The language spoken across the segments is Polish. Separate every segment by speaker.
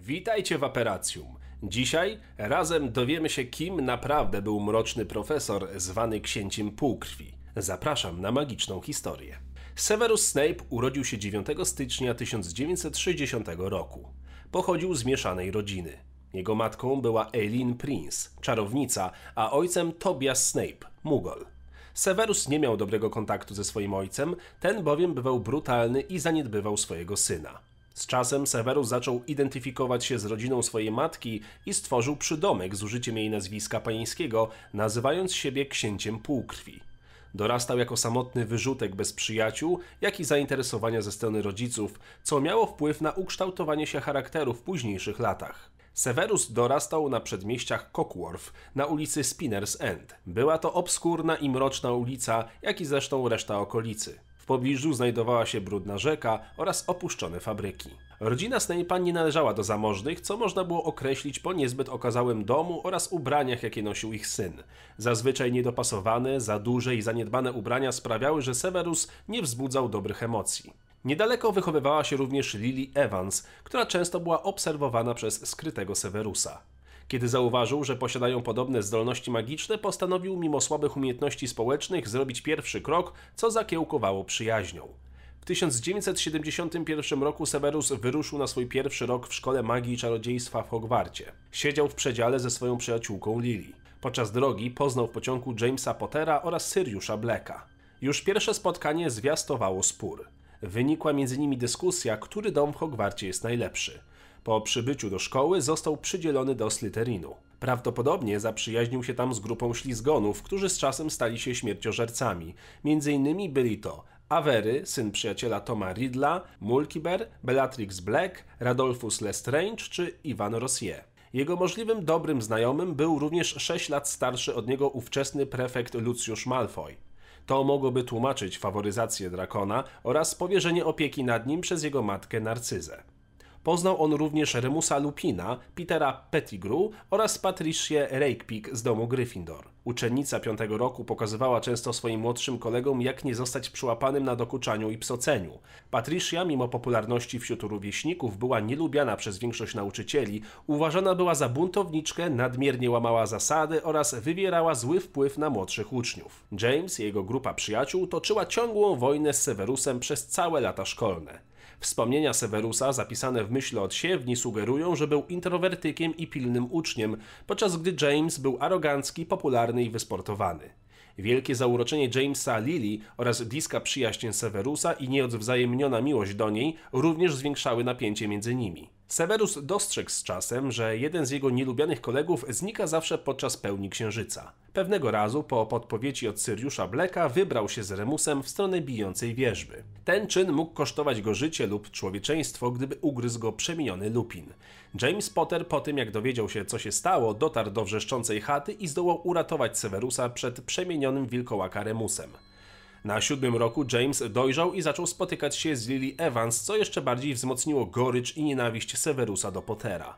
Speaker 1: Witajcie w Aperacjum. Dzisiaj razem dowiemy się, kim naprawdę był mroczny profesor zwany księciem półkrwi. Zapraszam na magiczną historię. Severus Snape urodził się 9 stycznia 1960 roku. Pochodził z mieszanej rodziny. Jego matką była Eileen Prince, czarownica, a ojcem Tobias Snape, Mugol. Severus nie miał dobrego kontaktu ze swoim ojcem, ten bowiem bywał brutalny i zaniedbywał swojego syna. Z czasem Severus zaczął identyfikować się z rodziną swojej matki i stworzył przydomek z użyciem jej nazwiska panieńskiego, nazywając siebie księciem półkrwi. Dorastał jako samotny wyrzutek bez przyjaciół, jak i zainteresowania ze strony rodziców, co miało wpływ na ukształtowanie się charakteru w późniejszych latach. Severus dorastał na przedmieściach Cockworth, na ulicy Spinners End. Była to obskurna i mroczna ulica, jak i zresztą reszta okolicy. Pobliżu znajdowała się brudna rzeka oraz opuszczone fabryki. Rodzina Snape'a nie należała do zamożnych, co można było określić po niezbyt okazałym domu oraz ubraniach, jakie nosił ich syn. Zazwyczaj niedopasowane, za duże i zaniedbane ubrania sprawiały, że Severus nie wzbudzał dobrych emocji. Niedaleko wychowywała się również Lily Evans, która często była obserwowana przez skrytego Severusa. Kiedy zauważył, że posiadają podobne zdolności magiczne, postanowił mimo słabych umiejętności społecznych zrobić pierwszy krok, co zakiełkowało przyjaźnią. W 1971 roku Severus wyruszył na swój pierwszy rok w szkole magii i czarodziejstwa w Hogwarcie. Siedział w przedziale ze swoją przyjaciółką Lily. Podczas drogi poznał w pociągu Jamesa Pottera oraz Siriusza Blacka. Już pierwsze spotkanie zwiastowało spór. Wynikła między nimi dyskusja, który dom w Hogwarcie jest najlepszy. Po przybyciu do szkoły został przydzielony do Slytherinu. Prawdopodobnie zaprzyjaźnił się tam z grupą ślizgonów, którzy z czasem stali się śmierciożercami. Między innymi byli to Avery, syn przyjaciela Toma Riddla, Mulkiber, Bellatrix Black, Radolfus Lestrange czy Ivan Rossier. Jego możliwym dobrym znajomym był również 6 lat starszy od niego ówczesny prefekt Lucius Malfoy. To mogłoby tłumaczyć faworyzację Drakona oraz powierzenie opieki nad nim przez jego matkę Narcyzę. Poznał on również Remusa Lupina, Petera Pettigrew oraz Patricię Rakepick z domu Gryffindor. Uczennica piątego roku pokazywała często swoim młodszym kolegom, jak nie zostać przyłapanym na dokuczaniu i psoceniu. Patricia, mimo popularności wśród rówieśników, była nielubiana przez większość nauczycieli, uważana była za buntowniczkę, nadmiernie łamała zasady oraz wywierała zły wpływ na młodszych uczniów. James i jego grupa przyjaciół toczyła ciągłą wojnę z Severusem przez całe lata szkolne. Wspomnienia Severusa zapisane w myśl od siewni sugerują, że był introwertykiem i pilnym uczniem, podczas gdy James był arogancki, popularny i wysportowany. Wielkie zauroczenie Jamesa Lily oraz bliska przyjaźń Severusa i nieodwzajemniona miłość do niej również zwiększały napięcie między nimi. Severus dostrzegł z czasem, że jeden z jego nielubianych kolegów znika zawsze podczas pełni księżyca. Pewnego razu, po podpowiedzi od Syriusza Blacka, wybrał się z Remusem w stronę bijącej wierzby. Ten czyn mógł kosztować go życie lub człowieczeństwo, gdyby ugryzł go przemieniony lupin. James Potter po tym, jak dowiedział się, co się stało, dotarł do wrzeszczącej chaty i zdołał uratować Severusa przed przemienionym wilkołaka Remusem. Na siódmym roku James dojrzał i zaczął spotykać się z Lily Evans, co jeszcze bardziej wzmocniło gorycz i nienawiść Severusa do Pottera.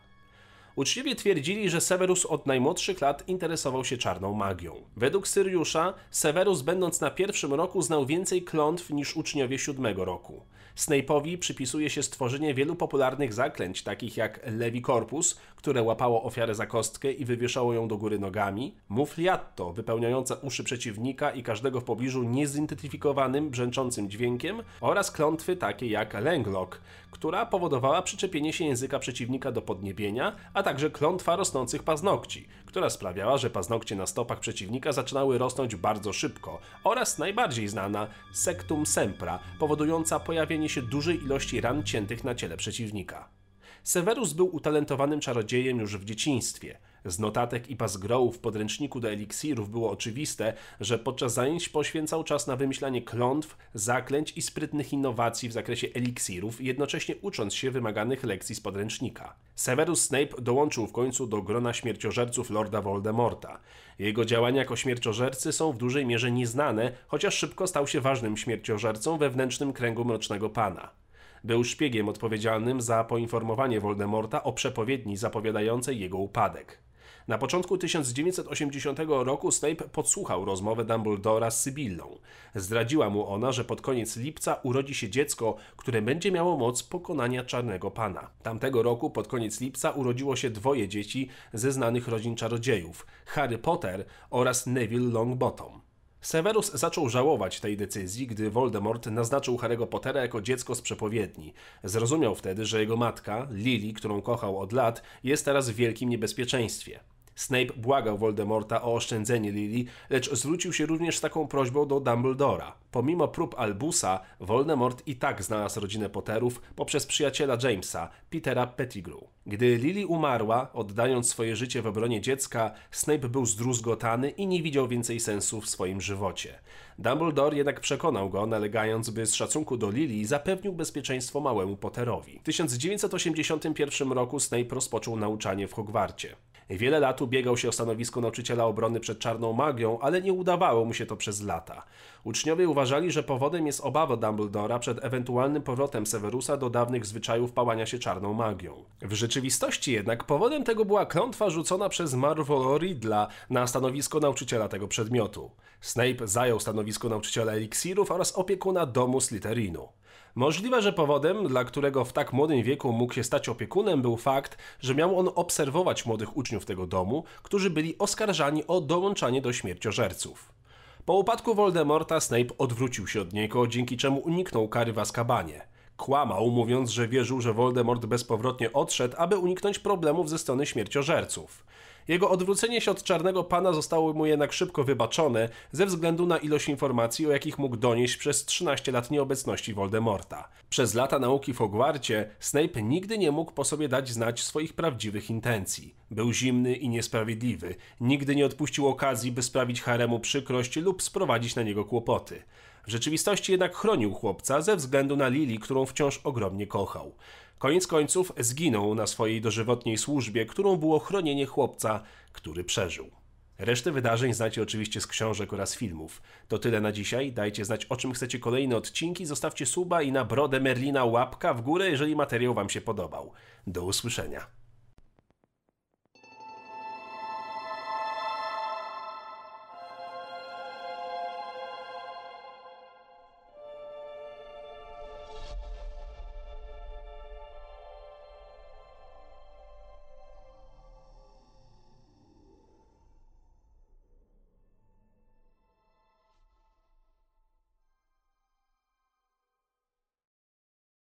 Speaker 1: Uczciwie twierdzili, że Severus od najmłodszych lat interesował się czarną magią. Według Syriusza, Severus będąc na pierwszym roku znał więcej klątw niż uczniowie siódmego roku. Snape'owi przypisuje się stworzenie wielu popularnych zaklęć, takich jak Levi Corpus, które łapało ofiarę za kostkę i wywieszało ją do góry nogami, Mufliatto, wypełniające uszy przeciwnika i każdego w pobliżu niezidentyfikowanym, brzęczącym dźwiękiem oraz klątwy takie jak Langlock, która powodowała przyczepienie się języka przeciwnika do podniebienia, a także klątwa rosnących paznokci, która sprawiała, że paznokcie na stopach przeciwnika zaczynały rosnąć bardzo szybko oraz najbardziej znana Sectum Sempra, powodująca pojawienie się dużej ilości ran ciętych na ciele przeciwnika. Severus był utalentowanym czarodziejem już w dzieciństwie. Z notatek i pasgrołów w podręczniku do eliksirów było oczywiste, że podczas zajęć poświęcał czas na wymyślanie klątw, zaklęć i sprytnych innowacji w zakresie eliksirów, jednocześnie ucząc się wymaganych lekcji z podręcznika. Severus Snape dołączył w końcu do grona śmierciożerców Lorda Voldemorta. Jego działania jako śmierciożercy są w dużej mierze nieznane, chociaż szybko stał się ważnym śmierciożercą we wewnętrznym kręgu Mrocznego Pana. Był szpiegiem odpowiedzialnym za poinformowanie Voldemorta o przepowiedni zapowiadającej jego upadek. Na początku 1980 roku Snape podsłuchał rozmowę Dumbledora z Sybillą. Zdradziła mu ona, że pod koniec lipca urodzi się dziecko, które będzie miało moc pokonania Czarnego Pana. Tamtego roku pod koniec lipca urodziło się dwoje dzieci ze znanych rodzin czarodziejów: Harry Potter oraz Neville Longbottom. Severus zaczął żałować tej decyzji, gdy Voldemort naznaczył Harry'ego Pottera jako dziecko z przepowiedni. Zrozumiał wtedy, że jego matka, Lily, którą kochał od lat, jest teraz w wielkim niebezpieczeństwie. Snape błagał Voldemorta o oszczędzenie Lily, lecz zwrócił się również z taką prośbą do Dumbledora. Pomimo prób Albusa, Voldemort i tak znalazł rodzinę Potterów poprzez przyjaciela Jamesa, Petera Pettigrew. Gdy Lily umarła, oddając swoje życie w obronie dziecka, Snape był zdruzgotany i nie widział więcej sensu w swoim żywocie. Dumbledore jednak przekonał go, nalegając, by z szacunku do Lily zapewnił bezpieczeństwo małemu Potterowi. W 1981 roku Snape rozpoczął nauczanie w Hogwarcie. Wiele lat ubiegał się o stanowisko nauczyciela obrony przed czarną magią, ale nie udawało mu się to przez lata. Uczniowie uważali, że powodem jest obawa Dumbledora przed ewentualnym powrotem Severusa do dawnych zwyczajów pałania się czarną magią. W rzeczywistości jednak powodem tego była klątwa rzucona przez Marvolo Riddla na stanowisko nauczyciela tego przedmiotu. Snape zajął stanowisko nauczyciela eliksirów oraz opiekuna domu Slytherinu. Możliwe, że powodem, dla którego w tak młodym wieku mógł się stać opiekunem, był fakt, że miał on obserwować młodych uczniów tego domu, którzy byli oskarżani o dołączanie do śmierciożerców. Po upadku Voldemorta Snape odwrócił się od niego, dzięki czemu uniknął kary w Azkabanie. Kłamał, mówiąc, że wierzył, że Voldemort bezpowrotnie odszedł, aby uniknąć problemów ze strony śmierciożerców. Jego odwrócenie się od Czarnego Pana zostało mu jednak szybko wybaczone ze względu na ilość informacji, o jakich mógł donieść przez 13 lat nieobecności Voldemorta. Przez lata nauki w Hogwarcie Snape nigdy nie mógł po sobie dać znać swoich prawdziwych intencji. Był zimny i niesprawiedliwy, nigdy nie odpuścił okazji, by sprawić Haremu przykrość lub sprowadzić na niego kłopoty. W rzeczywistości jednak chronił chłopca ze względu na Lili, którą wciąż ogromnie kochał. Koniec końców zginął na swojej dożywotniej służbie, którą było chronienie chłopca, który przeżył. Resztę wydarzeń znacie oczywiście z książek oraz filmów. To tyle na dzisiaj. Dajcie znać o czym chcecie kolejne odcinki, zostawcie suba i na brodę Merlina łapka w górę, jeżeli materiał Wam się podobał. Do usłyszenia.